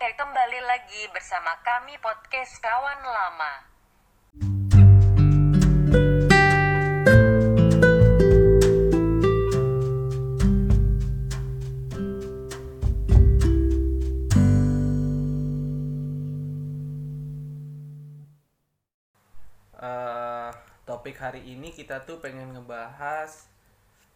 Oke, kembali lagi bersama kami podcast Kawan Lama. eh topik hari ini kita tuh pengen ngebahas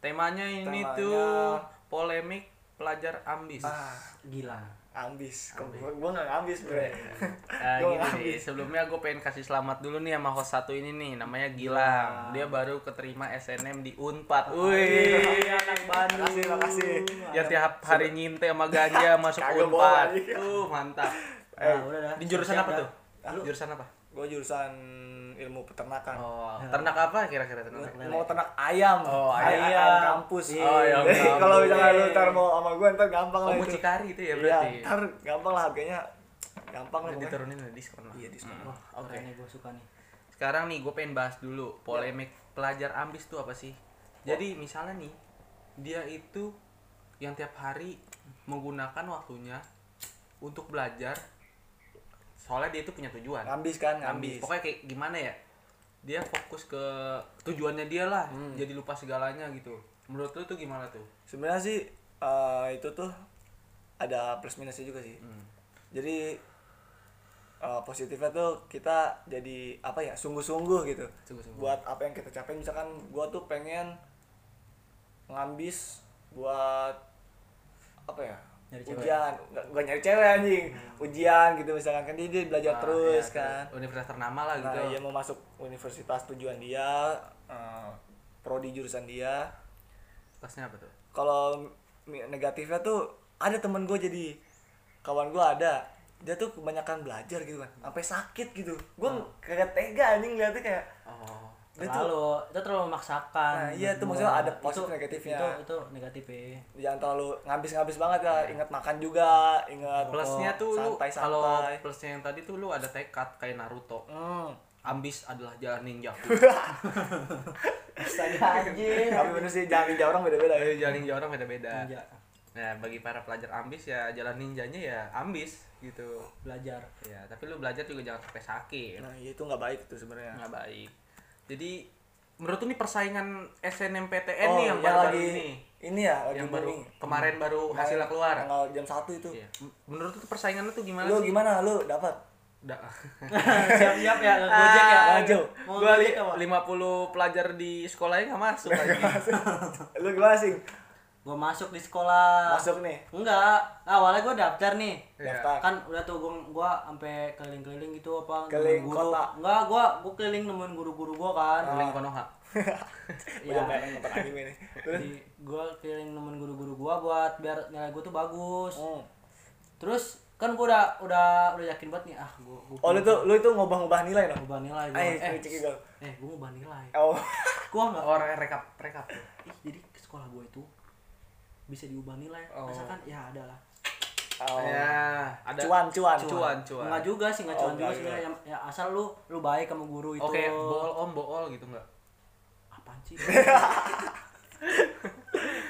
temanya ini Temanya- tuh polemik pelajar ambis. Ah, gila ambis. Gua, gua gak ambis, bre. Gua gini nih, ambis. sebelumnya gue pengen kasih selamat dulu nih sama host satu ini nih, namanya Gilang. Dia baru keterima SNM di Unpad. Wih. anak Bandung Makasih, makasih. Ya tiap hari nyinte sama ganja masuk Unpad. Tuh, mantap. Nah, udah dah. Di jurusan Siap apa dah. tuh? Jurusan apa? Gua jurusan ilmu peternakan. Oh, ternak apa kira-kira ternak? Mau ternak ayam. Oh, Ay- ayam. ayam kampus. Oh, ayam Jadi kampus. kalau misalnya lu ntar mau sama gua ntar gampang Oh, lah itu. mucikari itu ya Iya, berarti. ntar gampang lah harganya. Gampang lah pokoknya. Diturunin lah diskon lah. Iya, diskon. Hmm, Wah, Oke. nih gue suka nih Sekarang nih gue pengen bahas dulu polemik pelajar ambis tuh apa sih? Jadi misalnya nih dia itu yang tiap hari menggunakan waktunya untuk belajar soalnya dia itu punya tujuan. Ngambis kan, Ambis. Pokoknya kayak gimana ya? Dia fokus ke tujuannya dia lah. Hmm. Jadi lupa segalanya gitu. Menurut lu tuh gimana tuh? Sebenarnya sih eh, itu tuh ada plus minusnya juga sih. Hmm. Jadi eh, positifnya tuh kita jadi apa ya sungguh-sungguh gitu Sungguh-sungguh. buat apa yang kita capai misalkan gua tuh pengen ngambis buat apa ya Nyari cewek. ujian. Nggak nggak nyari cewek anjing. Ujian gitu misalkan. Kan dia, dia belajar Ah, terus ya, kan. Universitas ternama lah nah gitu. dia mau masuk universitas tujuan dia eh, prodi jurusan dia. Plusnya apa tuh? kalau negatifnya tuh ada temen gue jadi kawan gue ada. Dia tuh kebanyakan belajar gitu kan. Sampai sakit gitu. Gue kagak tega anjing liatnya kayak Oh. Tuh terlalu itu terlalu memaksakan Nah, iya, itu maksudnya ada Itu- positif negatifnya. itu itu negatif ya jangan terlalu ngabis-ngabis banget ya ingat makan juga ingat Plusnya tuh lu santai kalau plusnya yang tadi tuh lu ada tekad kayak Naruto. hmm. Ambis adalah jalan ninja. astaga anjing tapi bener sih jangan ninja orang beda-beda ya Eh, jalan ninja orang beda-beda. Nah, bagi para pelajar ambis ya jalan ninjanya ya ambis gitu. belajar Ya, tapi lu belajar juga jangan sampai sakit. nah iya itu nggak baik itu sebenarnya Nggak baik. Jadi menurut nih persaingan SNMPTN oh nih yang baru lagi ini. ini ya lagi Yang baru booming. kemarin baru hasilnya keluar. tanggal jam satu itu Iya. Menurut tuh persaingannya tuh gimana lu sih? gimana lu dapat Da- siap-siap ya gojek ya Maju. gua gojek li- apa 50 pelajar di sekolahnya nggak masuk lagi. lu gimana sih gue masuk di sekolah. Masuk nih? Enggak. Awalnya gue daftar nih. Iya. daftar. Kan udah tuh gua gua sampai keliling-keliling gitu apa Keliling guru. kota. enggak gua gua keliling nemuin guru-guru gua kan. Keliling Konoha. udah Iya. pengen nonton anime nih. Gua keliling nemuin guru-guru gua buat biar nilai gua tuh bagus. Hmm. terus kan gua udah udah udah yakin banget nih ah gua, gua oh lu tuh lu itu ngubah-ngubah nilai dong? Ngubah nilai gua. Ayo, eh, cek eh gua ngubah nilai. Oh, gua nggak Orang rekap rekap. ih jadi sekolah gua itu bisa diubah nilai Oh. misalkan ya ada lah oh. Ya, ada Cuan, cuan, cuan, cuan. Enggak juga sih, enggak Oh, cuan juga enggak, sih. Ya, ya asal lu lu baik sama guru itu. Oke, bool om bool gitu enggak? apaan sih?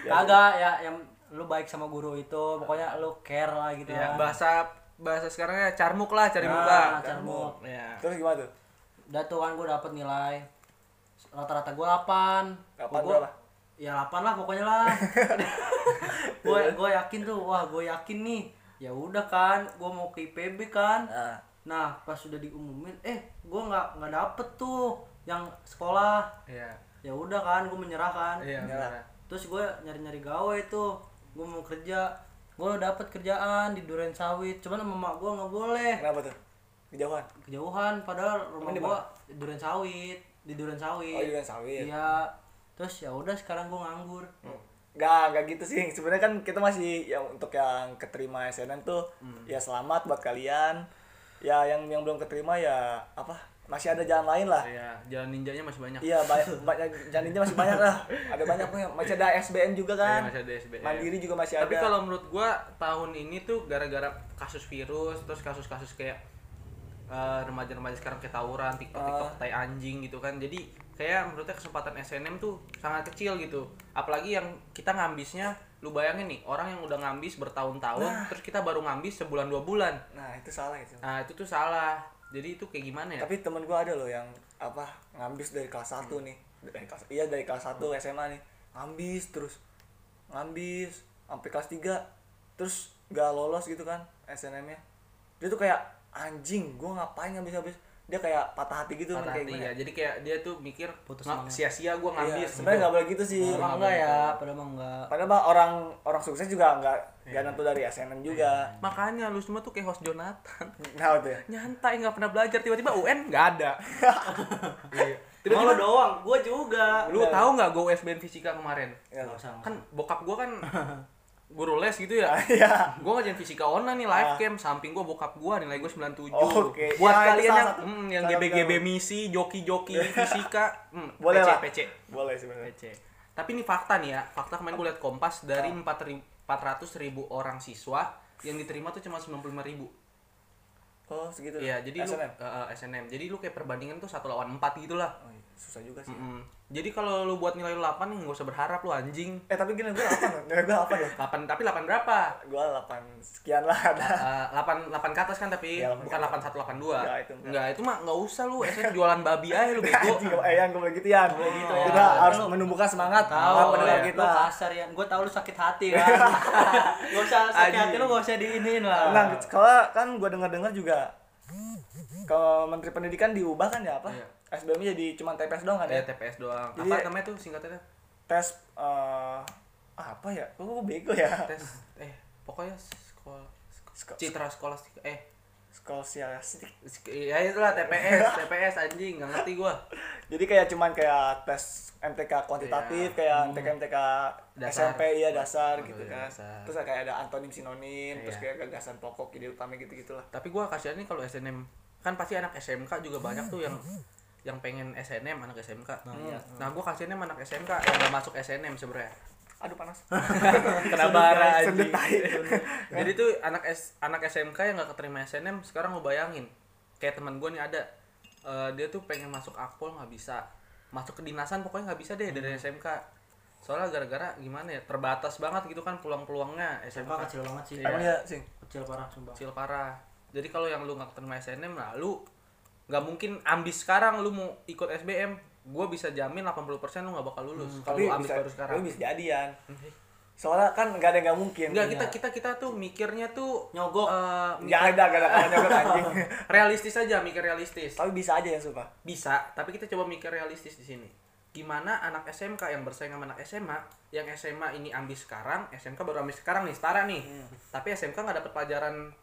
Kagak ya yang lu baik sama guru itu, pokoknya lu care lah gitu Ya, ya. bahasa bahasa sekarangnya carmuk lah, cari Nah, muka. carmuk. Ya. Terus gimana tuh? Udah tuh kan gua dapet nilai rata-rata gua 8. Kapan Gua- berapa? Ya 8 lah pokoknya lah. gua gua yakin tuh, wah gua yakin nih. Ya udah kan, gua mau ke IPB kan. Nah, Nah, pas sudah diumumin, eh gua nggak nggak dapet tuh yang sekolah. Iya. Ya udah kan, gua menyerah kan. Iya, benar. terus gue nyari nyari gawe tuh gue mau kerja gue dapet kerjaan di duren sawit cuman sama mak gue nggak boleh kenapa tuh? Kejauhan. kejauhan padahal rumah gue di duren sawit di duren sawit Oh, duren sawit. iya terus ya udah sekarang gue nganggur Gak, gak gitu sih. Sebenarnya kan kita masih yang untuk yang keterima SNM tuh ya selamat buat kalian. Ya yang yang belum keterima ya apa? Masih ada jalan lain lah. Iya, jalan ninjanya masih banyak. Iya, banyak, banyak jalannya masih banyak lah. Ada banyak punya. Masih ada SBM juga kan. masih ada SBM. Mandiri juga masih Tapi ada. kalau menurut gua tahun ini tuh gara-gara kasus virus terus kasus-kasus kayak eh, remaja-remaja sekarang kayak tawuran, tiktok tiktok tai anjing gitu kan. Jadi kayak menurutnya kesempatan SNM tuh sangat kecil gitu. Apalagi yang kita ngambisnya, lu bayangin nih orang yang udah ngambis bertahun-tahun, terus kita baru ngambis sebulan dua bulan. nah itu salah itu Nah itu tuh salah. Jadi itu kayak gimana ya? tapi temen gua ada loh yang apa ngambis dari kelas 1 nih dari kelas iya dari kelas 1 SMA nih ngambis terus ngambis sampai kelas 3 terus gak lolos gitu kan SNM nya dia tuh kayak anjing gua ngapain ngambis ngambis dia kayak patah hati gitu Patah kayak hati ya. Jadi kayak dia tuh mikir Putus "Nggak, semangat." sia-sia gua Iya, ngambis. sebenarnya nggak boleh gitu sih mah enggak ya, padahal mah enggak. padahal mah orang orang sukses juga nggak Iya. nggak nentu dari SNM juga Makanya lu semua tuh kayak host Jonathan. nah itu ya Nyantai nggak pernah belajar tiba-tiba UN nggak ada. Iya. Lo doang, gua juga. Lu tahu nggak gue USBN fisika kemarin? ya Kan bokap gua kan guru les gitu ya. iya Gue ngajarin fisika online nih live cam samping gue bokap gua nilai gue 97. Oke. Buat Ya, kalian yang hmm, yang GB-GB misi, joki-joki fisika, hmm, Boleh PC, lah. PC. boleh sebenarnya PC. Tapi ini fakta nih ya, fakta kemarin gue liat Kompas dari 400 ribu orang siswa yang diterima tuh cuma 95 ribu. oh segitu Iya, jadi SNM lu eh, eh, SNM. Jadi lu kayak perbandingan tuh satu lawan 4 gitu lah. oh, iya. Susah juga sih Mm-mm. Jadi kalau lu buat nilai lu 8 nih nggak usah berharap lu anjing. eh tapi gini gue apa loh nilai gue apa loh 8 tapi 8 berapa? gue 8 sekian lah ada Eh, 8 8 ke atas kan tapi Iya, 8 bukan ke atas. 81 82. Enggak, itu enggak. Enggak, itu mah enggak usah lu SNM jualan babi aja lu bego. Anjing, eh yang gue gitu ya gitu ya. kita harus Lu- menumbuhkan semangat Tahu, apa pendengar ya. kita Lu kasar ya. Gua tahu lu sakit hati kan. Gak usah sakit hati lu gak usah diinin lah. nah kalau kan gue dengar dengar juga kalau menteri pendidikan diubah kan ya apa Iya. SBM jadi cuma TPS doang kan Ya ya TPS doang. Jadi- Apa namanya tuh singkatannya? tes eh, apa ya gue bego ya Tes eh pokoknya sekolah Sko- citra sekolah eh skolasiastik ya itulah TPS TPS anjing nggak ngerti gua jadi kayak cuman kayak tes MTK kuantitatif Iya. kayak MTK MTK Dasar. SMP iya dasar Oh, gitu iya, kan dasar. terus kayak ada antonim sinonim terus Iya. kayak gagasan pokok ide utama gitu gitulah tapi gua kasihan nih kalau SNM kan pasti anak SMK juga banyak tuh yang yang pengen SNM anak SMK iya. nah gua kasihannya sama anak SMK yang gak masuk SNM sebenarnya. Aduh panas. Kena bara jadi tuh anak S, anak SMK yang gak keterima SNM sekarang lu bayangin. Kayak teman gua nih ada. Eh, dia tuh pengen masuk akpol nggak bisa. Masuk kedinasan pokoknya nggak bisa deh dari SMK soalnya gara-gara gimana ya terbatas banget gitu kan peluang-peluangnya SMK SMK kecil banget sih. Iya. emang ya sing? Kecil parah sumpah. kecil parah jadi kalau yang lu nggak keterima SNM lah lu nggak mungkin ambis sekarang lu mau ikut SBM gue bisa jamin 80% lu nggak bakal lulus kalau tapi lu ambis bisa baru sekarang. tapi bisa jadian. Soalnya kan nggak ada yang nggak mungkin. Enggak, kita kita kita tuh mikirnya tuh Nyogok. eh, nggak ada nggak ada kalau nyogok anjing. Realistis aja mikir realistis. Tapi bisa aja ya sumpah bisa tapi kita coba mikir realistis di sini. Gimana anak SMK yang bersaing sama anak SMA yang SMA ini ambis sekarang SMK baru ambis sekarang nih setara nih. Tapi SMK nggak dapet pelajaran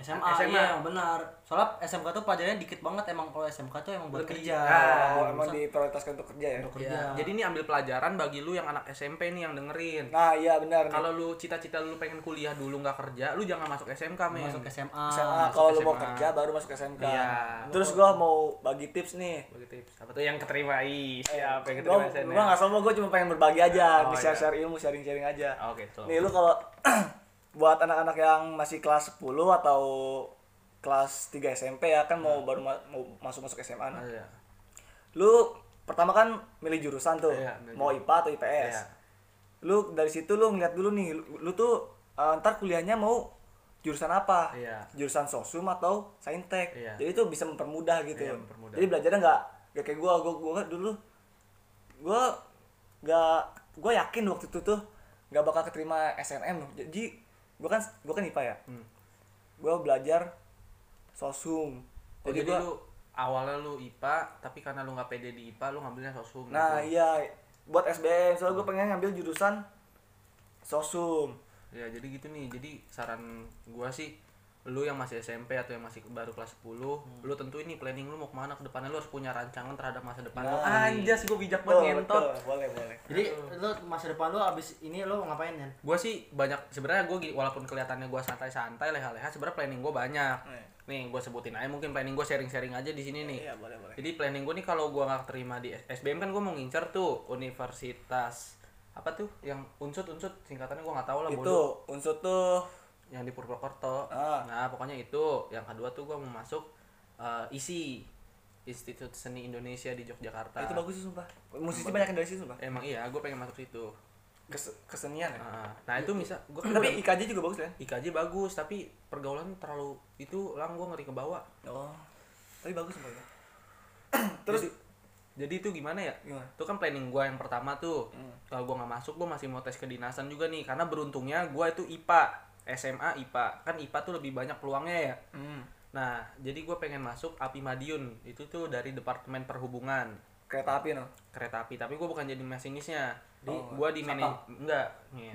SMA, SMA. iya benar. Soalnya SMK tuh pelajarannya dikit banget emang kalau SMK tuh emang buat Lebih. kerja. Ah, oh, emang diprioritaskan untuk kerja ya Untuk kerja. Ya, jadi ini ambil pelajaran bagi lu yang anak SMP nih yang dengerin nah iya benar kalau lu cita-cita lu pengen kuliah dulu nggak kerja lu jangan masuk SMK men Masuk SMA. SMA kalau lu mau kerja baru masuk SMK Iya. terus gua mau bagi tips nih bagi tips apa tuh yang keterima ih Eh, siapa yang gua, keterima SNM gua nggak sombong gua cuma pengen berbagi aja Oh, share iya. ilmu sharing sharing aja oke tuh nih lu kalau buat anak-anak yang masih kelas 10 atau kelas 3 SMP ya kan mau baru ma- mau masuk masuk SMA Ah, nih. iya. lu pertama kan milih jurusan tuh Iya, milih mau IPA atau IPS Iya. lu dari situ lu ngeliat dulu nih lu, lu tuh eh, ntar kuliahnya mau jurusan apa Iya. jurusan sosum atau saintek Iya. jadi itu bisa mempermudah gitu Iya, mempermudah. jadi belajarnya nggak nggak kayak gua gua gua dulu gua nggak gua yakin waktu itu tuh nggak bakal keterima SNM jadi gua kan gua kan IPA ya. Hmm. gua belajar sosum. Oh, jadi jadi gua lu awalnya lu IPA tapi karena lu nggak pede di IPA lu ngambilnya sosum nah gitu. iya. Buat SBM soalnya gua pengen ngambil jurusan sosum. Ya jadi gitu nih. Jadi saran gua sih lu yang masih SMP atau yang masih baru kelas 10 Hmm. lu tentuin nih planning lu mau ke mana ke depannya lu harus punya rancangan terhadap masa depan Nah, lu anjas gua bijak banget ngentot. boleh boleh. Jadi lu masa depan lu abis ini lu ngapain kan? gue sih banyak sebenarnya gue walaupun kelihatannya gue santai-santai leha-leha sebenarnya planning gue banyak. Eh. nih gue sebutin aja mungkin planning gue sharing-sharing aja di sini nih. Iya boleh boleh. Jadi planning gue nih kalau gue nggak terima di SBM kan gue mau ngincer tuh universitas apa tuh yang unsut unsut singkatannya gue nggak tahu lah itu bodoh. unsur tuh yang di Purwokerto. Ah. nah pokoknya itu. Yang kedua tuh gue mau masuk eh, ISI Institut Seni Indonesia di Yogyakarta. Itu bagus sih sumpah. Musisi banyak yang dari situ sumpah. Emang iya gue pengen masuk situ. Kes- kesenian ya? Nah, nah itu misal gue kan tapi IKJ juga bagus kan IKJ bagus tapi pergaulan terlalu itu lang gue ngeri ke bawah. Oh. Tapi bagus sumpah ya. terus? Jadi, jadi itu gimana ya? Gimana? Itu kan planning gue yang pertama tuh. Hmm. kalau gue nggak masuk gue masih mau tes kedinasan juga nih. Karena beruntungnya gue itu IPA SMA IPA kan IPA tuh lebih banyak peluangnya ya. Hmm. nah jadi gue pengen masuk API Madiun. Itu tuh dari Departemen Perhubungan. Kereta api no kereta api tapi gue bukan jadi masinisnya di Oh, gue di manaj enggak. Nih.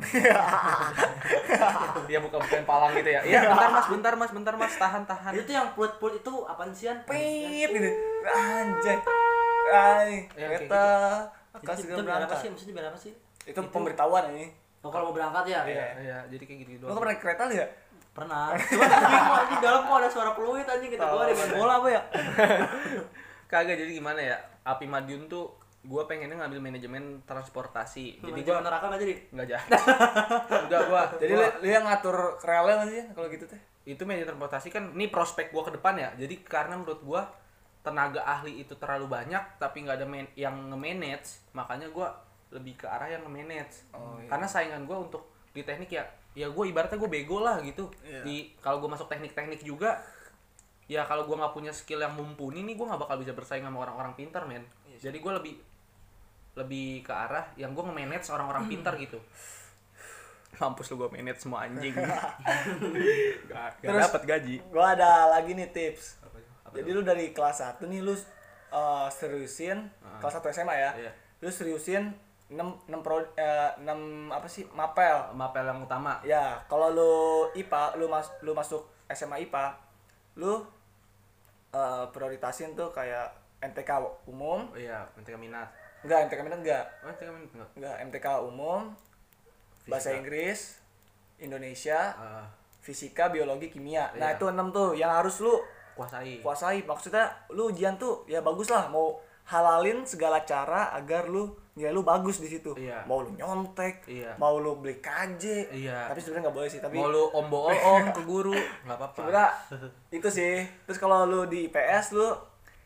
dia buka bukain palang gitu ya. Iya bentar mas bentar mas bentar mas. Tahan tahan. Itu yang pulut-pulut itu apaan sih An? pip gitu. Anjay. Ay Ya, kereta. Itu, akan itu segera biar apa berangkat. sih? Maksudnya biar apa sih? itu pemberitahuan ini Oh, kalau mau berangkat ya? iya. Iya jadi kayak gitu lo doang. pernah naik kereta lu ya Pernah. Cuma di, dalam kok ada suara peluit anjing kita Oh, gua main bola apa ya? kagak jadi gimana ya? API Madiun tuh gue pengennya ngambil manajemen transportasi. Jadi Jadi gue gua neraka enggak jadi. nggak jadi. Enggak gue jadi lu, lu yang ngatur relnya nggak sih kalau gitu teh? Itu manajemen transportasi kan ini prospek gue ke depan ya. Jadi karena menurut gue tenaga ahli itu terlalu banyak tapi nggak ada yang nge-manage makanya gue lebih ke arah yang nge-manage. Oh, iya. karena saingan gue untuk di teknik ya ya gue ibaratnya gue bego lah gitu. Iya. di kalau gue masuk teknik-teknik juga ya kalau gue nggak punya skill yang mumpuni nih gue nggak bakal bisa bersaing sama orang-orang pintar men. Iya jadi gue lebih lebih ke arah yang gue nge-manage orang-orang pintar gitu. Mampus lu gue manage semua anjing. Gak, gak Terus- dapat gaji. gua ada lagi nih tips. Apa jadi lu dari kelas 1 nih lu uh, seriusin kelas 1 SMA ya. Iya. lu seriusin 6 6 pro eh, 6 apa sih? Mapel. Mapel yang utama. Ya kalau lu IPA lu mas lu masuk SMA IPA lu uh, prioritasin tuh kayak MTK umum. Oh iya MTK minat. Enggak MTK minat enggak. Oh MTK minat enggak? Enggak MTK umum bahasa Fisika. Inggris Indonesia Ah, fisika biologi kimia. Nah Iya. itu enam tuh yang harus lu kuasai. kuasai. Maksudnya lu ujian tuh ya bagus lah mau halalin segala cara agar lu nilai lu bagus di situ. Iya. mau lu nyontek Iya. mau lu beli KJ. Iya. tapi sebenarnya nggak boleh sih tapi mau lu om bool om ke guru nggak apa-apa. Sebenarnya itu sih. Terus kalau lu di IPS lu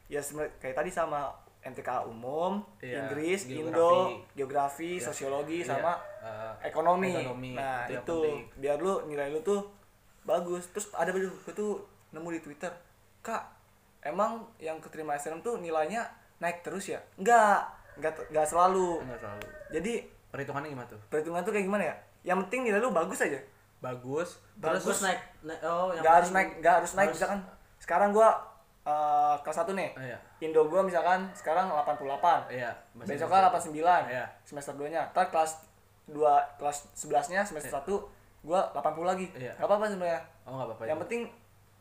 ya sebenarnya kayak tadi sama MTK umum Iya, Inggris geografi. Indo geografi sosiologi Iya, sama eh, ekonomi. ekonomi, nah itu itu, biar lu nilai lu tuh bagus. Terus ada gue tuh? Nemu di twitter kak emang yang keterima SNM tuh nilainya naik terus ya? Enggak enggak enggak selalu. Enggak selalu. Jadi perhitungannya gimana tuh? perhitungan tuh kayak gimana ya? Yang penting nilai lu bagus aja. Bagus. Terus, Bagus. naik, naik oh yang nggak harus naik nggak harus naik harus- misalkan. Sekarang gua eh, kelas 1 nih. Oh, iya. Indo gua misalkan sekarang 88 iya besoknya Indonesia. 89 Iya. semester 2 nya ntar kelas 2 kelas 11 nya semester 1 gua 80 lagi. Iya. nggak apa-apa sebenarnya. Oh nggak apa-apa yang itu. penting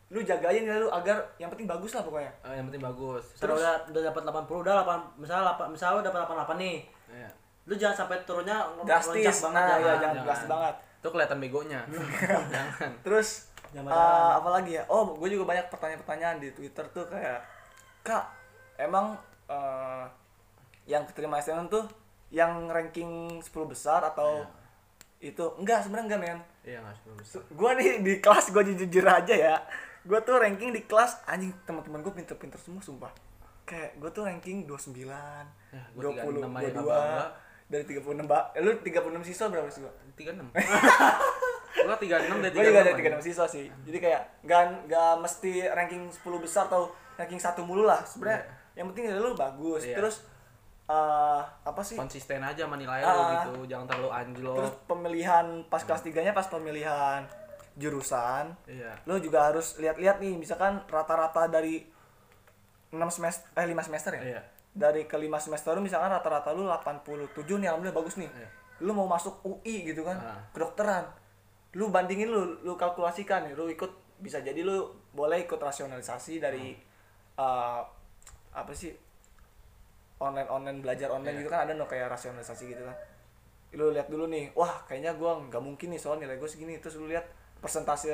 lu jagain nilai lu agar yang penting bagus lah pokoknya. Oh, yang penting bagus. Misalnya udah udah dapat 80 udah 8 misalnya 8 misalnya udah dapat 88 nih. Iya. Lu jangan sampai turunnya drastis. loncat banget nah ya jangan. jangan. drastis banget. Itu kelihatan begonya. Jangan. Terus Jangan eh, jangan. apa lagi ya? Oh gue juga banyak pertanyaan-pertanyaan di twitter tuh kayak kak emang eh, yang keterima SNM tuh yang ranking 10 besar atau itu? Enggak sebenarnya enggak men. Iya nggak sebelum besar. Gue nih di kelas gue jujur aja ya gue tuh ranking di kelas anjing teman-teman gue pinter-pinter semua sumpah. Kayak gue tuh ranking 29 Ya, gua 20 36 aja nggak 22 bangga. dari 36 mbak eh, lu 36 siswa berapa sih gua? tiga enam. Gua tiga enam dari gue tiga juga dari 36 siswa sih. Jadi kayak nggak nggak mesti ranking 10 besar atau ranking satu mulu lah. Sebenarnya yang penting nilai lu bagus. Iya. terus eh, apa sih? Konsisten aja sama nilai Ah. lu gitu jangan terlalu anjlok. Terus pemilihan pas kelas 3 nya pas pemilihan jurusan iya lu juga harus lihat-lihat nih misalkan rata-rata dari 6 semester eh 5 semester ya iya dari ke 5 semester lu misalkan rata-rata lu 87 nih alhamdulillah bagus nih Iya. lu mau masuk UI gitu kan Ah. kedokteran lu bandingin lu lu kalkulasikan nih lu ikut bisa jadi lu boleh ikut rasionalisasi dari Hmm. eh, apa sih online online belajar online Iya. gitu kan ada no kayak rasionalisasi gitu kan lu lihat dulu nih wah kayaknya gua nggak mungkin nih soal nilai gue segini terus lu lihat persentase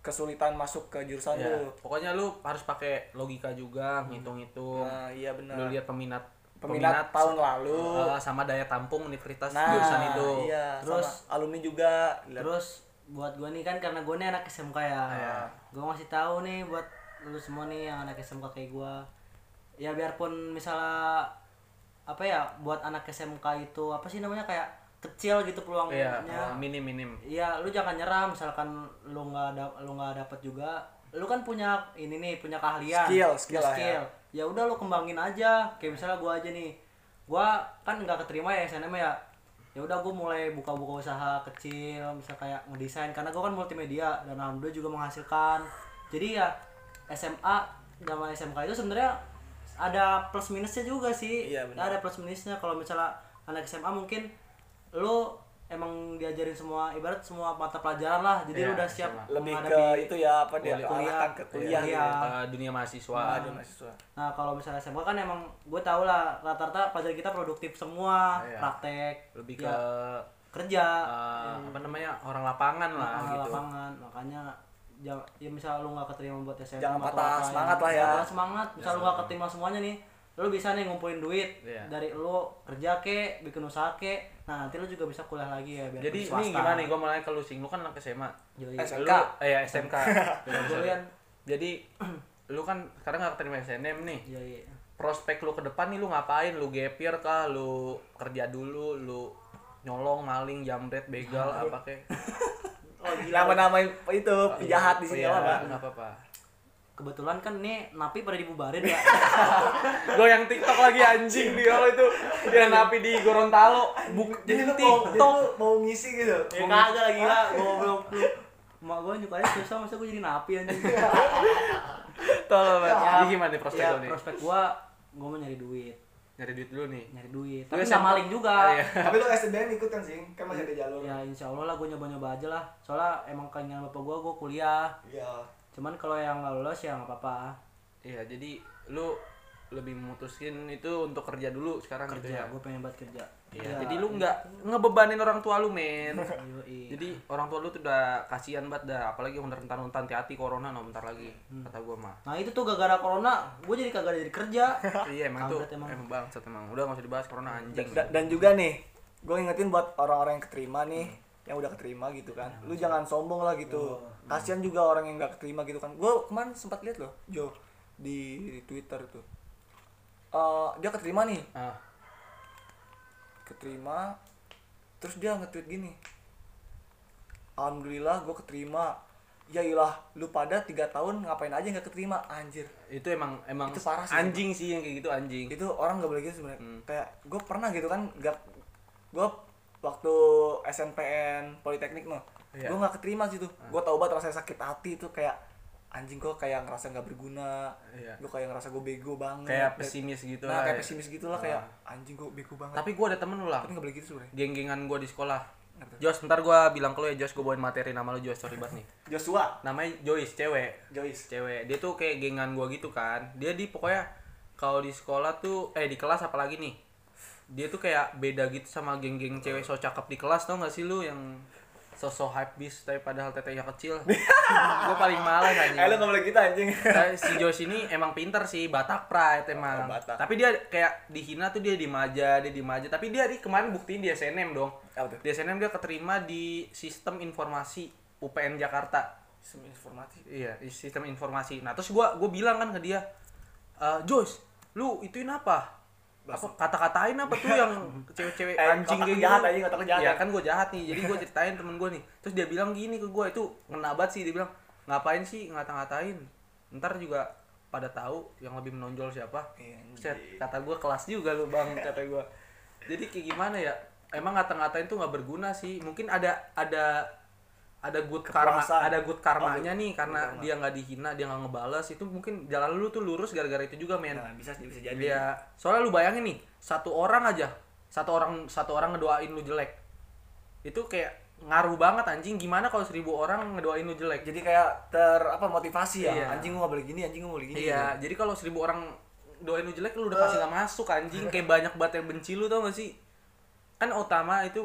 kesulitan masuk ke jurusan Iya. lu. Pokoknya lu harus pakai logika juga ngitung-ngitung. Nah iya benar. Lu lihat peminat peminat tahun lalu. Eh, sama daya tampung universitas nah jurusan itu. iya Terus- terus alumni juga. Terus buat gue nih kan karena gue nih anak SMK ya. Iya. gue ngasih tahu nih buat lu semua nih yang anak SMK kayak gue ya biarpun misalnya apa ya buat anak SMK itu apa sih namanya kayak kecil gitu peluangnya Iya, minim minim. Iya, lu jangan nyerah misalkan lu nggak ada lu nggak dapet juga. Lu kan punya ini nih, punya keahlian. Skill, skill ya. Ya udah lu kembangin aja. Kayak misalnya gua aja nih. Gua kan nggak keterima ya SNM ya. Ya udah gua mulai buka-buka usaha kecil, misal kayak ngedesain karena gua kan multimedia dan alhamdulillah juga menghasilkan. Jadi ya SMA sama SMK itu sebenarnya ada plus minusnya juga sih. Iya, ada plus minusnya kalau misalnya anak SMA mungkin lu emang diajarin semua ibarat semua mata pelajaran lah jadi Iya, lu udah siap sama. lebih ke itu ya apa dia Kuliah. ke kuliah Iya. gitu. Eh, dunia mahasiswa. Ada mahasiswa. nah kalau misalnya SMK kan emang gue tau lah rata-rata pelajaran kita produktif semua Iya. praktek Lebih ya, ke kerja eh, apa namanya orang lapangan lah lapangan, gitu. lapangan makanya jangan ya misal lu nggak keterima buat SMA Jangan atau patah apa, semangat lah ya. Jangan semangat misal lu nggak keterima semuanya nih lu bisa nih ngumpulin duit Iya. dari lu kerja ke bikin usaha ke nah nanti lu juga bisa kuliah lagi ya biar Jadi swasta. ini gimana nih gue mulai ke lu sing lu kan anak SMA. Yoi. SMK. Lu, eh ya, SMK. Jadi lu kan sekarang gak keterima SNM nih. Yoi. Prospek lu ke depan nih lu ngapain? Lu gapir kah? Lu kerja dulu, lu nyolong, maling, jamret, begal, apa kek? Oh Nama-nama itu penjahat di sini Iya, apa? nggak apa-apa. Kebetulan kan nih napi pada dibubarin ya. Gue yang TikTok lagi anjing dia lo itu dia napi di Gorontalo. Buk, jadi TikTok. mau ngisi gitu. ya kagak lagi lah, goblok lu. Mak gua nyukanya susah masa gua jadi napi anjing. Tolong banget. Ya, Jadi gimana nih prospek ya, lu nih? prospek gua gua mau nyari duit. Nyari duit dulu nih. Nyari duit. Lu Tapi nggak maling juga. Ah, iya. Tapi lu SBM ikut kan sih? Kan masih ada jalur. Ya insya Allah lah gua nyoba-nyoba aja lah. Soalnya emang keinginan bapak gua gua kuliah. Iya. Cuman kalau yang nggak lulus ya nggak apa-apa. Iya, jadi lu lebih memutuskin itu untuk kerja dulu sekarang gitu Kerja, ya. gua pengen banget kerja. Iya, jadi lu nggak ngebebanin orang tua lu, men. Jadi orang tua lu tuh udah kasihan banget dah, apalagi yang rentan rentan hati-hati corona no bentar lagi kata gua mah. Nah itu tuh gara-gara corona, gue jadi kagak jadi kerja. iya emang tuh emang. emang bangsat emang. Udah nggak usah dibahas corona anjing. Da- dan juga nih, gue ngingetin buat orang-orang yang keterima nih, yang udah keterima gitu kan. Lu jangan sombong lah gitu. Kasihan juga orang yang nggak keterima gitu kan. Gue kemarin sempat lihat loh, Jo di Twitter tuh. Eh, dia keterima nih, Ah, keterima. Terus dia nge-tweet gini. Alhamdulillah gue keterima. Ya ilah, lu pada tiga tahun ngapain aja nggak keterima, anjir. itu emang emang Itu parah sih, anjing sih yang kayak gitu anjing. itu orang nggak boleh gitu sebenarnya Hmm. kayak gue pernah gitu kan gak gue waktu SNPN Politeknik no Iya. gue nggak keterima situ gue tau banget rasanya sakit hati tuh kayak anjing gue kayak ngerasa nggak berguna Iya. gue kayak ngerasa gue bego banget Kayak pesimis gitu nah lah. kayak ya. pesimis gitu lah kayak anjing gue bego banget Tapi gua ada temen lu lah. tapi nggak boleh gitu sebenarnya Geng-gengan gua di sekolah. Tuh? Jos, ntar gua bilang ke lu ya Jos, gua bawain materi nama lu Jos, sorry banget nih. Joshua Namanya Joyce, cewek. Joyce cewek dia tuh kayak gengan gua gitu kan dia di pokoknya kalau di sekolah tuh eh di kelas apalagi nih dia tuh kayak beda gitu sama geng-geng cewek so cakep di kelas tau gak sih lu? Yang sosok hype bis tapi padahal tetenya kecil. Gua paling malas eh lu anjing. nggak boleh gitu anjing. Si Josh ini emang pinter sih Batak Pride emang. Oh, Batak. tapi dia kayak dihina tuh dia di aja dia di aja tapi dia di kemarin buktiin di SNM dong. Tuh? Di SNM dia keterima di sistem informasi UPN Jakarta. Sistem informasi? Iya, sistem informasi. Nah, terus gua gua bilang kan ke dia, "Eh, Joyce, lu ituin apa? Apa kata-katain apa tuh yang cewek-cewek Eh, anjing kayak gitu?" jahat otak lu jahat. Iya, kan gua jahat nih. Jadi gua ceritain temen gua nih. Terus dia bilang gini ke gua, itu ngena banget sih. Dia bilang, "Ngapain sih ngata-ngatain? Ntar juga pada tahu yang lebih menonjol siapa." Iya, Set, kata gua kelas juga lu, Bang, kata gua. Jadi kayak gimana ya? Emang ngata-ngatain tuh nggak berguna sih. Mungkin ada ada ada good karma Kepuasan. ada good karmanya Oh, nih karena karma. dia nggak dihina dia nggak ngebales itu mungkin jalan lu tuh lurus gara-gara itu juga men nah bisa bisa jadi Iya, soalnya lu bayangin nih, satu orang aja, satu orang satu orang ngedoain lu jelek. Itu kayak ngaruh banget anjing. Gimana kalau seribu orang ngedoain lu jelek? jadi kayak ter apa motivasi ya Iya. anjing gua nggak boleh gini anjing gua boleh gini Iya, jadi kalau seribu orang doain lu jelek lu udah pasti gak masuk anjing. Kayak banyak banget yang benci lu tau gak sih? Kan utama itu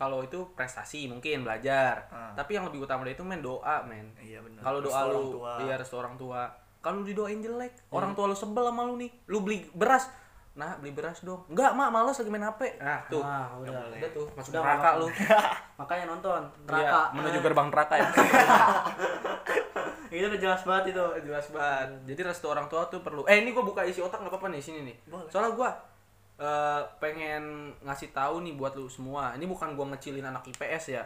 kalau itu prestasi mungkin belajar. Ah. Tapi yang lebih utama dari itu men doa, men. iya benar Kalau doa lu, iya restu orang tua. Kalau lu didoain jelek, orang tua lu sebel sama lu nih. Lu beli beras nah beli beras dong enggak mak males lagi main hp nah tuh Ah, udah. udah tuh masuk Udah, neraka lu Makanya nonton Iya, neraka. menuju gerbang neraka ya Itu udah jelas banget itu. jelas banget jadi restu orang tua tuh perlu eh ini gua buka isi otak nggak apa-apa nih sini nih Boleh. soalnya gua eh, pengen ngasih tahu nih buat lu semua ini bukan gua ngecilin anak IPS ya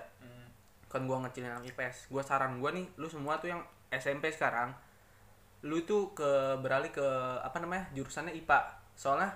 bukan gua ngecilin anak IPS gua saran gua nih lu semua tuh yang SMP sekarang lu itu ke beralih ke apa namanya jurusannya IPA soalnya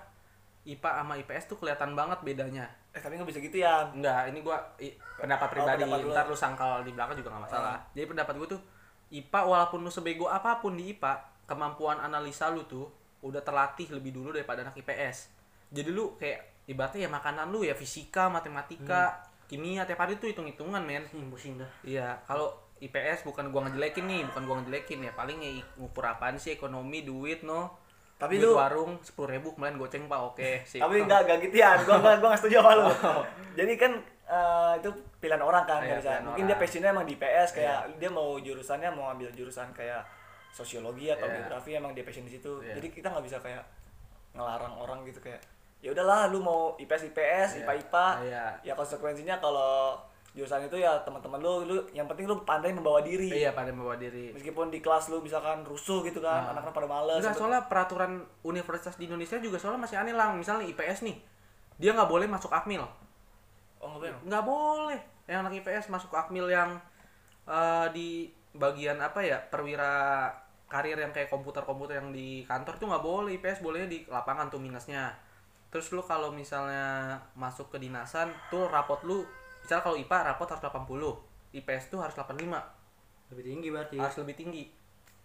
IPA sama IPS tuh kelihatan banget bedanya eh tapi nggak bisa gitu ya Enggak, ini gua i- pendapat pribadi. pendapat lu. Ntar lu sangkal di belakang juga nggak masalah. Jadi pendapat gua tuh IPA walaupun lu sebego apa pun di IPA, kemampuan analisa lu tuh udah terlatih lebih dulu daripada anak IPS. Jadi lu kayak ibaratnya ya makanan lu ya fisika, matematika, kimia tiap hari tuh hitung-hitungan, men. Hmm, pusing dah. Iya, kalau IPS bukan gua ngejelekin nih, bukan gua ngejelekin ya. Paling ya ngukur apaan sih ekonomi, duit, no. Tapi duit lu- warung sepuluh ribu kemarin goceng pak oke sih tapi nggak nggak gitu ya gua gua nggak setuju sama lu Oh. jadi kan eh, itu pilihan orang kan bisa pilihan mungkin orang. dia passionnya emang di PS kayak dia mau jurusannya mau ambil jurusan kayak sosiologi atau Iya. geografi emang dia passion di situ Iya. jadi kita nggak bisa kayak ngelarang orang gitu kayak ya udahlah lu mau IPS IPS Iya. IPA IPA Iya. ya konsekuensinya kalau jurusan itu ya teman-teman lu lu yang penting lu pandai membawa diri iya pada membawa diri meskipun di kelas lu misalkan rusuh gitu kan Nah. anak-anak pada males Enggak, gitu. soalnya peraturan universitas di Indonesia juga soalnya masih aneh lang. Misalnya IPS nih, dia nggak boleh masuk akmil. oh nggak boleh Nggak boleh. Yang anak IPS masuk akmil yang eh, di bagian apa ya perwira karir yang kayak komputer-komputer yang di kantor tuh nggak boleh IPS bolehnya di lapangan tuh minusnya. Terus lu kalau misalnya masuk ke dinasan tuh rapot lu misalnya kalau IPA rapot harus 80, IPS tuh harus 85 Lebih tinggi berarti. harus lebih tinggi.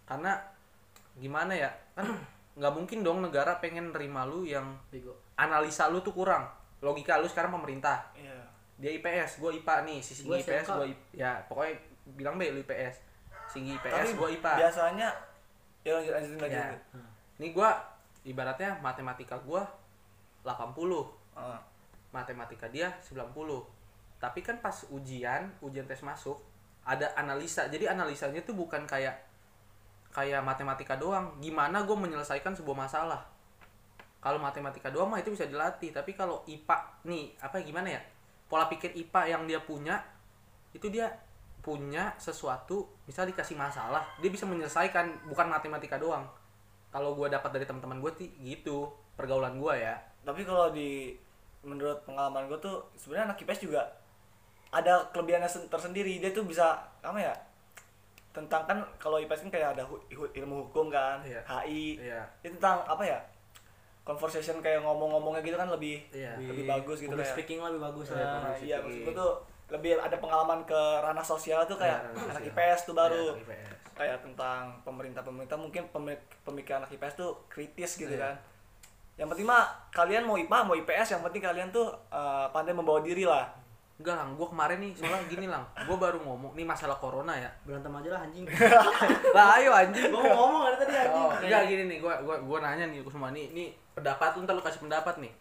Karena gimana ya? Kan nggak mungkin dong negara pengen nerima lu yang Bego. analisa lu tuh kurang. Logika lu sekarang pemerintah. Iya. Dia IPS gue IPA nih si Gua Singgi IPS gue ya pokoknya bilang be lu IPS Singgi tapi IPS gue IPA biasanya ya lanjut lanjutin lagi ya. ini gue ibaratnya matematika gue 80 Ah. matematika dia 90 tapi kan pas ujian ujian tes masuk ada analisa. Jadi analisanya tuh bukan kayak kayak matematika doang. Gimana gue menyelesaikan sebuah masalah? Kalau matematika doang mah itu bisa dilatih. Tapi kalau IPA nih apa ya, gimana ya? Pola pikir IPA yang dia punya itu dia punya sesuatu misal dikasih masalah dia bisa menyelesaikan bukan matematika doang. Kalau gue dapat dari teman-teman gue sih gitu pergaulan gue ya tapi kalau di menurut pengalaman gue tuh sebenarnya anak IPS juga ada kelebihannya sen- tersendiri dia tuh bisa apa ya tentang kan kalau IPS kan kayak ada hu- hu- ilmu hukum kan Iya. HI Iya. itu tentang apa ya conversation kayak ngomong-ngomongnya gitu kan lebih Iya. lebih bagus gitu Public kayak speaking lebih bagus Iya, lah. Nah, iya maksud gue tuh lebih ada pengalaman ke ranah sosial tuh kayak Iya, ranah anak sosial. IPS tuh baru Iya, IPS. kayak tentang pemerintah pemerintah mungkin pemik- pemikiran anak IPS tuh kritis gitu Iya. kan yang penting mah kalian mau IPA mau IPS yang penting kalian tuh eh, pandai membawa diri lah Enggak lang, gue kemarin nih soalnya gini lang, gue baru ngomong nih masalah corona ya. Berantem aja lah anjing. Lah ayo anjing. Gua mau ngomong dari tadi anjing. Oh, enggak gini nih, gue gua gua nanya nih ke semua nih, nih pendapat lu ntar lu kasih pendapat nih.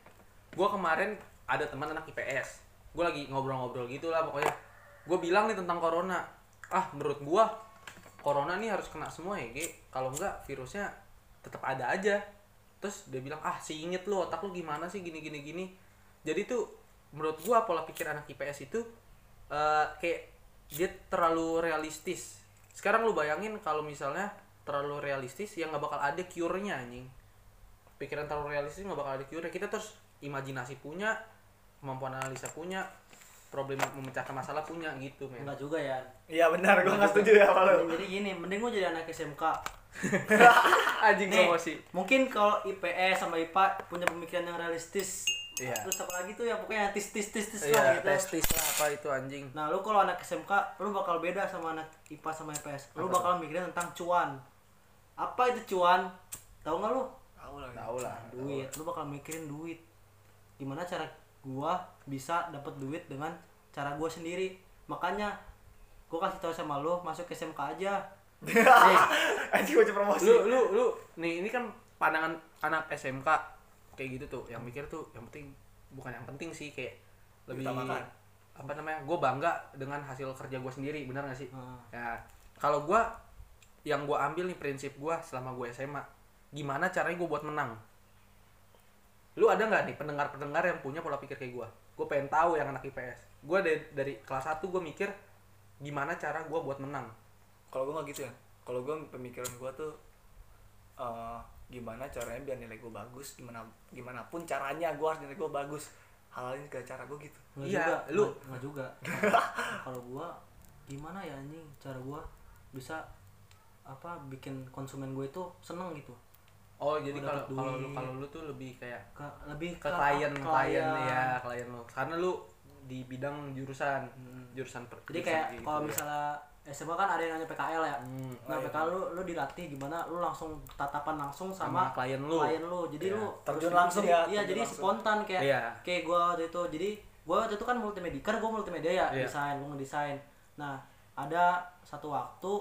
Gue kemarin ada teman anak IPS, gue lagi ngobrol-ngobrol gitu lah pokoknya. Gue bilang nih tentang corona, ah menurut gue corona nih harus kena semua ya. Kalau enggak virusnya tetap ada aja. Terus dia bilang ah si inget lu otak lu gimana sih gini gini gini. Jadi tuh menurut gua pola pikir anak IPS itu eh, kayak dia terlalu realistis. Sekarang lu bayangin kalau misalnya terlalu realistis yang nggak bakal ada cure-nya anjing. Pikiran terlalu realistis nggak bakal ada cure. Kita terus imajinasi punya, kemampuan analisa punya, problem memecahkan masalah punya gitu, men. Enggak juga ya. iya benar gue nggak setuju ya sama lu Mending jadi gini, mending gua jadi anak SMK. anjing Nih, promosi. mungkin kalau IPS sama IPA punya pemikiran yang realistis. Iya. Terus apa lagi tuh ya pokoknya tis tis tis tis Iya, lah gitu. testis lah apa itu anjing. Nah, lu kalau anak SMK, lu bakal beda sama anak IPA sama IPS. Lu bakal mikirin tentang cuan. Apa itu cuan? Tahu nggak lu? tahu lah Tahu lah. Duit. Lu bakal mikirin duit. Gimana cara gua bisa dapat duit dengan cara gua sendiri. Makanya gua kasih tahu sama lu masuk ke SMK aja. anjing promosi lu lu lu nih ini kan pandangan anak SMK kayak gitu tuh yang mikir tuh yang penting bukan yang penting sih kayak lebih apa namanya gue bangga dengan hasil kerja gue sendiri benar gak sih Hmm. ya kalau gue yang gue ambil nih prinsip gue selama gue SMA gimana caranya gue buat menang lu ada nggak nih pendengar-pendengar yang punya pola pikir kayak gua? Gue pengen tahu yang anak IPS gue dari, dari kelas 1 gue mikir gimana cara gue buat menang? Kalau gue nggak gitu ya. Kalau gue pemikiran gue tuh eh, gimana caranya biar nilai gue bagus gimana gimana pun caranya gue harus nilai gue bagus. Hal ini segala cara gue gitu. Nggak Iya, juga, lu- nggak- nggak juga. Kalau gua gimana ya anjing cara gua bisa apa bikin konsumen gue itu seneng gitu. Oh jadi kalau kalau lu kalau lu tuh lebih kayak Ke, lebih ke klien klien ya klien lu karena lu di bidang jurusan jurusan per, Jadi jurusan kayak gitu kalau ya. misalnya SMA kan ada yang namanya PKL ya. Hmm, Nah, oh iya. PKL lu lu dilatih gimana lu langsung tatapan langsung sama, sama, klien lu klien lu. Jadi Iya. lu Terjun langsung ya, Iya, jadi langsung. spontan kayak Iya. kayak gua waktu itu. Jadi gua waktu itu kan multimedia, kan gua multimedia ya, Iya. desain, gua ngedesain. Nah, ada satu waktu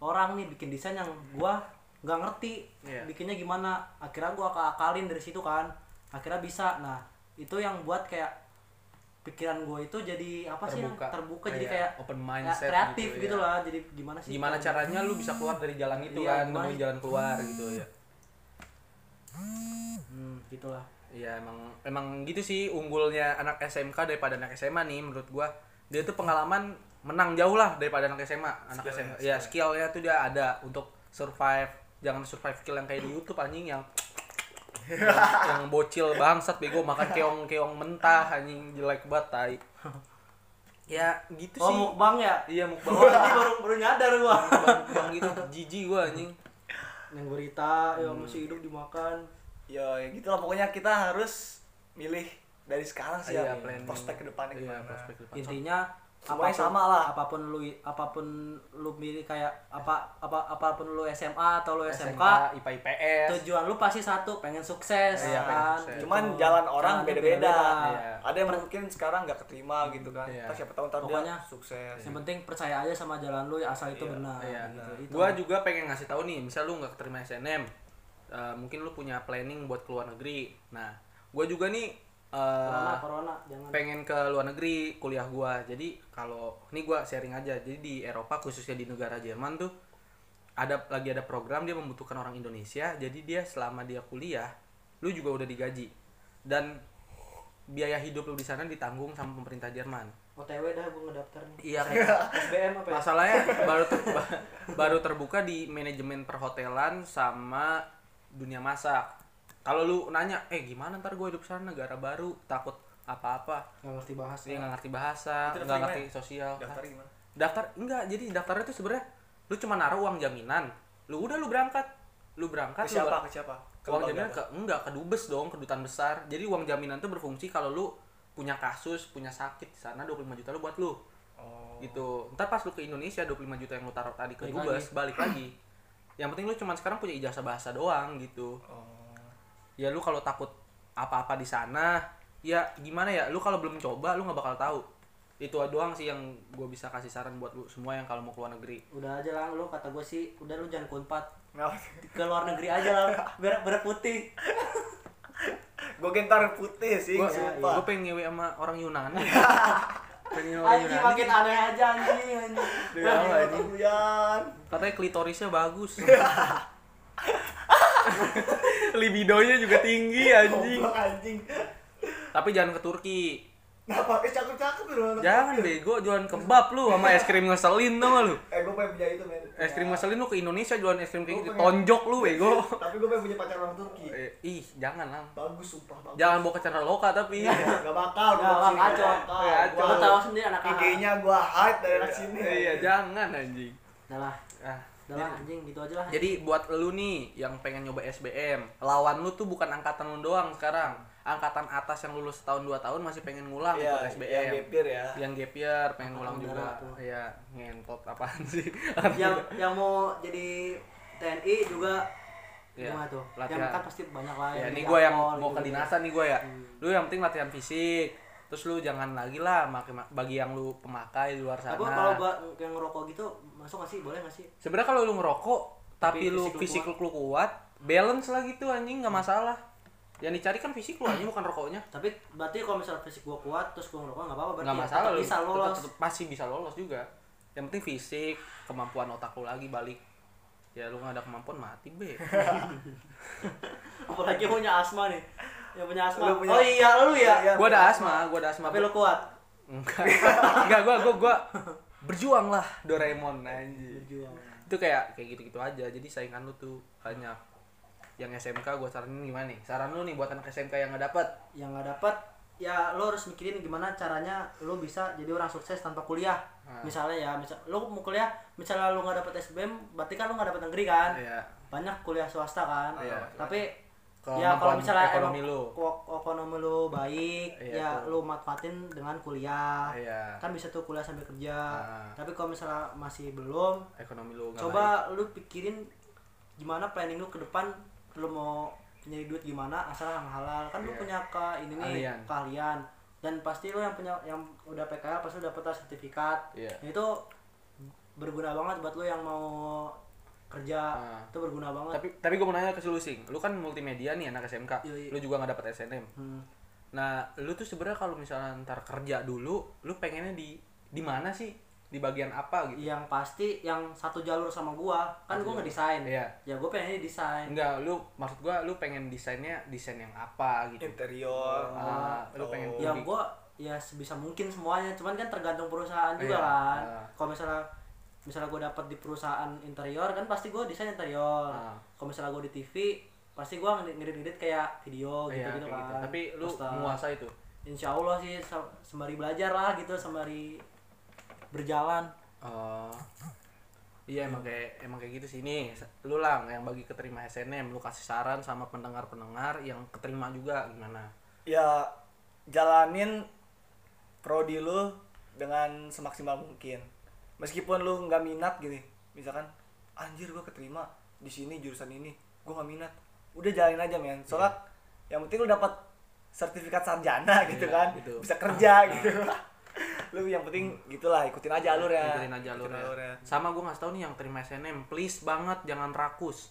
orang nih bikin desain yang gua nggak ngerti Iya. bikinnya gimana. Akhirnya gua akalin dari situ kan. Akhirnya bisa. Nah, itu yang buat kayak pikiran gue itu jadi apa sih yang Terbuka. terbuka jadi Kayak kayak open ya, mindset kreatif gitu gitu, ya. lah jadi gimana sih gimana caranya lu bisa keluar dari jalan itu Iya, kan nemuin sih? jalan keluar gitu ya hmm, gitulah Iya emang emang gitu sih unggulnya anak SMK daripada anak SMA nih menurut gua dia tuh pengalaman menang jauh lah daripada anak SMA anak Skill-nya, SMA ya skillnya tuh dia ada untuk survive jangan survive skill yang kayak di YouTube anjing yang yang bocil bangsat bego makan keong keong mentah anjing jelek banget tai. Ya gitu oh sih. mukbang ya? Iya mukbang. Oh baru baru nyadar gua. Mukbang mukbang gitu jijik gua anjing. Yang gurita ya masih hidup dimakan. Ya, ya gitu lah pokoknya kita harus milih dari sekarang sih Iya, ya prospek ke depannya Iya, gimana. prospek depan. intinya Apapun- sama lah. apa pun lu apa pun lu milih kayak apa apa apa pun lu SMA atau lu SMK, IPA IPS tujuan lu pasti satu pengen sukses Iya, pengen kan sukses. cuman Gitu. jalan orang beda-beda Iya. ada yang mungkin sekarang nggak keterima gitu kan Iya. Siapa tahu ntar Pokoknya, dia sukses yang penting percaya aja sama jalan lu ya asal itu Iya, benar Iya. gitu. Itu. Gua juga pengen ngasih tahu nih, misal lu nggak keterima SNM, eh, mungkin lu punya planning buat keluar negeri. Nah, gua juga nih eh, corona corona jangan pengen ke luar negeri kuliah gua. Jadi kalau ini gua sharing aja. Jadi di Eropa khususnya di negara Jerman tuh ada lagi ada program dia membutuhkan orang Indonesia. Jadi dia selama dia kuliah, lu juga udah digaji. Dan biaya hidup lu di sana ditanggung sama pemerintah Jerman. OTW dah gua ngedaftar nih Iya, SBM apa ya Masalahnya baru ter- ba- baru terbuka di manajemen perhotelan sama dunia masak. Kalau lu nanya, eh gimana ntar gue hidup sana? Negara baru, takut apa-apa, nggak ngerti bahasa. Dia nggak ngerti bahasa, nggak ngerti gimana? sosial. daftar gimana? Daftar enggak, jadi daftarnya tuh sebenarnya lu cuma naruh uang jaminan, lu udah lu berangkat, lu berangkat, ke lu siapa? ber- ke siapa? Ke uang jaminan ke enggak ke dubes dong, kedutaan besar. Jadi uang jaminan tuh berfungsi kalau lu punya kasus, punya sakit di sana 25 juta lu buat lu. Oh. Gitu. Ntar pas lu ke Indonesia 25 juta yang lu taruh tadi ke Balik dubes balik lagi. Yang penting lu cuman sekarang punya ijazah bahasa doang gitu. Oh ya lu kalau takut apa-apa di sana ya gimana ya? Lu kalau belum coba lu nggak bakal tahu. Itu doang sih yang gue bisa kasih saran buat lu semua yang kalau mau keluar negeri. Udah aja lah lu kata gue sih udah lu jangan Ngapa? ke luar negeri aja lah biar biar putih. Gue gentar putih sih gue sumpah. pengen ngewe sama orang Yunani. Pengen orang Yunani. makin aneh aja anjing anjing. Hujan. katanya klitorisnya bagus libidonya juga tinggi anjing Goblok anjing tapi jangan ke Turki Kenapa? Eh cakep-cakep lu Jangan bego jualan kebab lu sama es krim ngeselin gak lu? Eh gue pengen punya itu men Es krim ngeselin lu ke Indonesia jualan es krim kayak gitu. Tonjok lu bego. Tapi gue pengen punya pacar orang Turki Eh, ih, jangan lah. Bagus sumpah bagus Jangan bawa ke channel loka tapi. Gak bakal Nggak bakal, kacau. Iya, Gue lu tahu sendiri anak IG-nya gue hide dari anak sini Iya, jangan anjing. udah lah Ah, udah lah anjing gitu aja lah Jadi buat lu nih yang pengen nyoba SBM, lawan lu tuh bukan angkatan lu doang sekarang. Angkatan atas yang lulus setahun dua tahun masih pengen ngulang Iya, ikut SBM. yang gapir ya Yang gap year pengen ngulang juga. Iya, ngentot apaan sih? yang yang mau jadi TNI juga Iya, gimana tuh latihan. yang kan pasti banyak lah ya ini gue yang mau gitu. ke dinasan nih gue ya lu yang penting latihan fisik terus lu jangan lagi lah maki- bagi yang lu pemakai di luar sana Apa kalau gua yang ngerokok gitu masuk gak sih? Boleh gak sih? sebenarnya kalau lu ngerokok tapi, Tapi lu fisik lu lu kuat balance lah gitu anjing nggak masalah yang dicari kan fisik lu anjing bukan rokoknya Tapi berarti kalau misalnya fisik gua kuat terus gua ngerokok nggak apa-apa berarti nggak ya masalah tetap lu bisa tetap, lolos. tetap pasti bisa lolos juga yang penting fisik kemampuan otak lu lagi balik ya lu nggak ada kemampuan mati be Apalagi punya asma nih. Yang punya asma Lu punya- oh iya lu ya Iya. Gua ada asma, gua ada asma. tapi lu kuat Enggak. Enggak, gua gua gua berjuang lah Doraemon anjir. berjuang Itu kayak kayak gitu-gitu aja. Jadi saingan lu tuh banyak. Yang SMK gua saranin gimana nih? Saran lu nih buat anak SMK yang nggak dapat. yang nggak dapat ya lo harus mikirin gimana caranya lo bisa jadi orang sukses tanpa kuliah Ah. misalnya ya misal lo mau kuliah misalnya lo nggak dapat SBM berarti kan lo nggak dapat negeri kan Iya. banyak kuliah swasta kan Iya. tapi ya kalau misalnya ekonomi lu. ko- ekonomi lo baik Iya, ya tuh. lo manfaatin dengan kuliah Iya. kan bisa tuh kuliah sambil kerja Ah. tapi kalau misalnya masih belum Ekonomi lu nggak baik. coba lu pikirin gimana planning lu ke depan lu mau nyari duit gimana asal yang halal kan lu Iya. punya ke ini nih Keahlian. keahlian dan pasti lu yang punya yang udah PKL pasti udah dapat sertifikat. Nah, itu berguna banget buat lu yang mau kerja Ah. itu berguna banget Tapi tapi gua mau nanya ke lu sing. Lu kan multimedia nih anak SMK. Iya, iya. Lu juga nggak dapat SNM. Hmm. Nah, lu tuh sebenarnya kalau misalnya ntar kerja dulu, lu pengennya di di mana sih? Di bagian apa gitu? yang pasti yang satu jalur sama gua kan gua ngedesain Iya. ya gua pengennya desain Enggak, lu maksud gua lu pengen desainnya desain yang apa gitu. interior Ah, lu pengen ya gua ya sebisa mungkin semuanya cuman kan tergantung perusahaan juga Iya, kan ah. kalau misalnya misalnya gue dapat di perusahaan interior kan pasti gue desain interior Ah. kalau misalnya gue di TV pasti gue ngedit-ngedit kayak video gitu gitu kayak kan gitu. Tapi lu Poster. menguasai itu. insya Allah sih se- sembari belajar lah gitu sembari berjalan Oh. Iya emang kayak emang kayak gitu sih nih. Lu lang yang bagi keterima SNM, lu kasih saran sama pendengar-pendengar yang keterima juga gimana? ya jalanin prodi lu dengan semaksimal mungkin meskipun lu nggak minat gini misalkan anjir gua keterima di sini jurusan ini gua nggak minat udah jalanin aja men soalnya yang penting lu dapat sertifikat sarjana gitu Iya, kan gitu. bisa kerja gitu lu yang penting gitulah ikutin aja alurnya Ikutin aja alurnya. Sama gua ngasih tau nih yang terima SNM, please banget jangan rakus.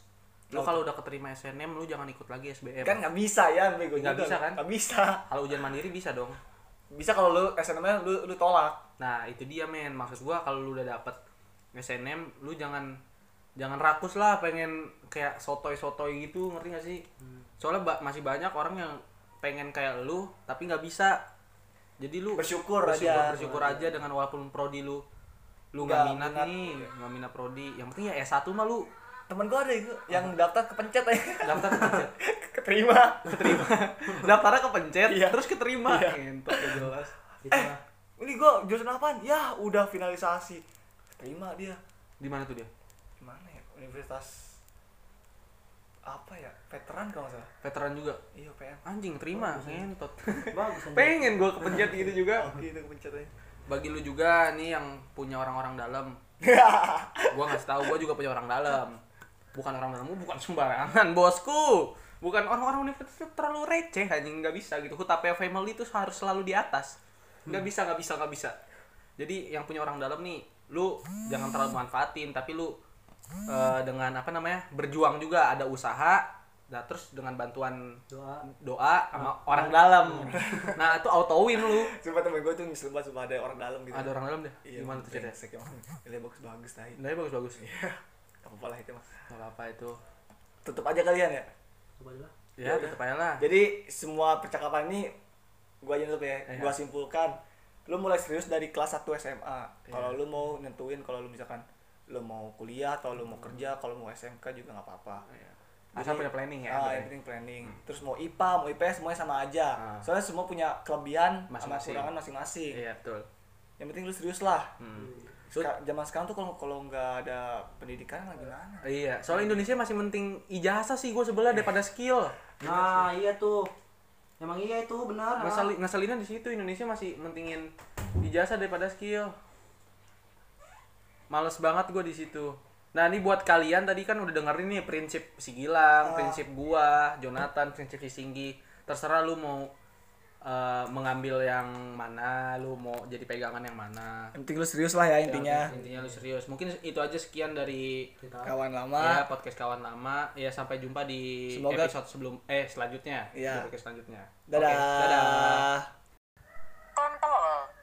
Lu kalau udah keterima SNM lu jangan ikut lagi SBM. kan nggak bisa ya Nggak bisa kan? nggak bisa Kalau ujian mandiri bisa dong. Bisa kalau lu SNM lu lu tolak Nah, itu dia men. Maksud gua kalau lu udah dapet SNM, lu jangan jangan rakus lah pengen kayak sotoy-sotoy gitu, ngerti gak sih? Soalnya ba- masih banyak orang yang pengen kayak lu tapi nggak bisa. Jadi lu Bersyukur bersyukur, aja. bersyukur aja dengan walaupun prodi lu lu Nggak nggak minat, minat. nih, nggak minat prodi. Yang penting ya S1 mah lu temen gua ada itu yang daftar kepencet aja daftar kepencet. keterima keterima. Daftarnya kepencet, Iya. terus keterima. Ngentot gak jelas. gitu eh lah ini gua jurusan apaan ya udah finalisasi terima dia Di mana tuh dia? gimana ya universitas apa ya veteran kalau nggak salah Veteran juga. iya PM Anjing terima, ngentot. bagus anjing. Pengen gua kepencet gitu juga. oke itu kepencet aja bagi lu juga nih yang punya orang-orang dalam gua ngasih tahu gua juga punya orang dalam bukan orang dalam gua bukan sembarangan bosku. Bukan orang-orang universitas itu terlalu receh anjing nggak bisa gitu. Hutapnya family itu harus selalu di atas. Nggak bisa nggak bisa nggak bisa. Jadi yang punya orang dalam nih lu jangan terlalu manfaatin tapi lu eh, dengan apa namanya berjuang juga ada usaha nah terus dengan bantuan doa. doa sama orang dalam. Nah itu auto win lu. Sumpah temen gua tuh nyesel banget sumpah ada orang dalam gitu. Ada orang dalam deh. Iya gimana tuh ceritanya? bagus bagus tadi Nilai bagus bagus. iya apa lah itu mah Gak apa-apa itu. tutup aja kalian ya coba dulu lah. Ya, tetep aja lah. jadi semua percakapan ini gua aja nutup ya Iya. gua simpulkan lu mulai serius dari kelas 1 SMA kalau lu mau nentuin kalau lu misalkan lu mau kuliah atau lu mau kerja kalau mau SMK juga nggak apa-apa Iya. Asal punya planning ya. ah, yang penting planning terus mau IPA mau IPS semuanya sama aja Ah. soalnya semua punya kelebihan sama Masing-masing. kekurangan masing-masing Iya, betul. yang penting lu serius lah Hmm. Seka- zaman sekarang tuh kalau kalau nggak ada pendidikan lah gimana Iya, soalnya Indonesia masih penting ijazah sih gue sebelah daripada skill. nah iya tuh emang iya itu benar Ngeseli, ngeselinnya di situ Indonesia masih mentingin ijazah daripada skill. Males banget gue di situ. Nah, ini buat kalian tadi kan udah dengerin nih prinsip si Gilang, prinsip gua, Jonathan, prinsip si Singgi. Terserah lu mau uh, mengambil yang mana lu mau jadi pegangan yang mana. Penting lu serius lah ya, ya intinya. intinya lu serius. Mungkin itu aja sekian dari kita. kawan lama. Ya podcast kawan lama. Ya sampai jumpa di Semoga. episode sebelum eh selanjutnya. Ya. podcast selanjutnya. Dadah. Okay, dadah. Kontol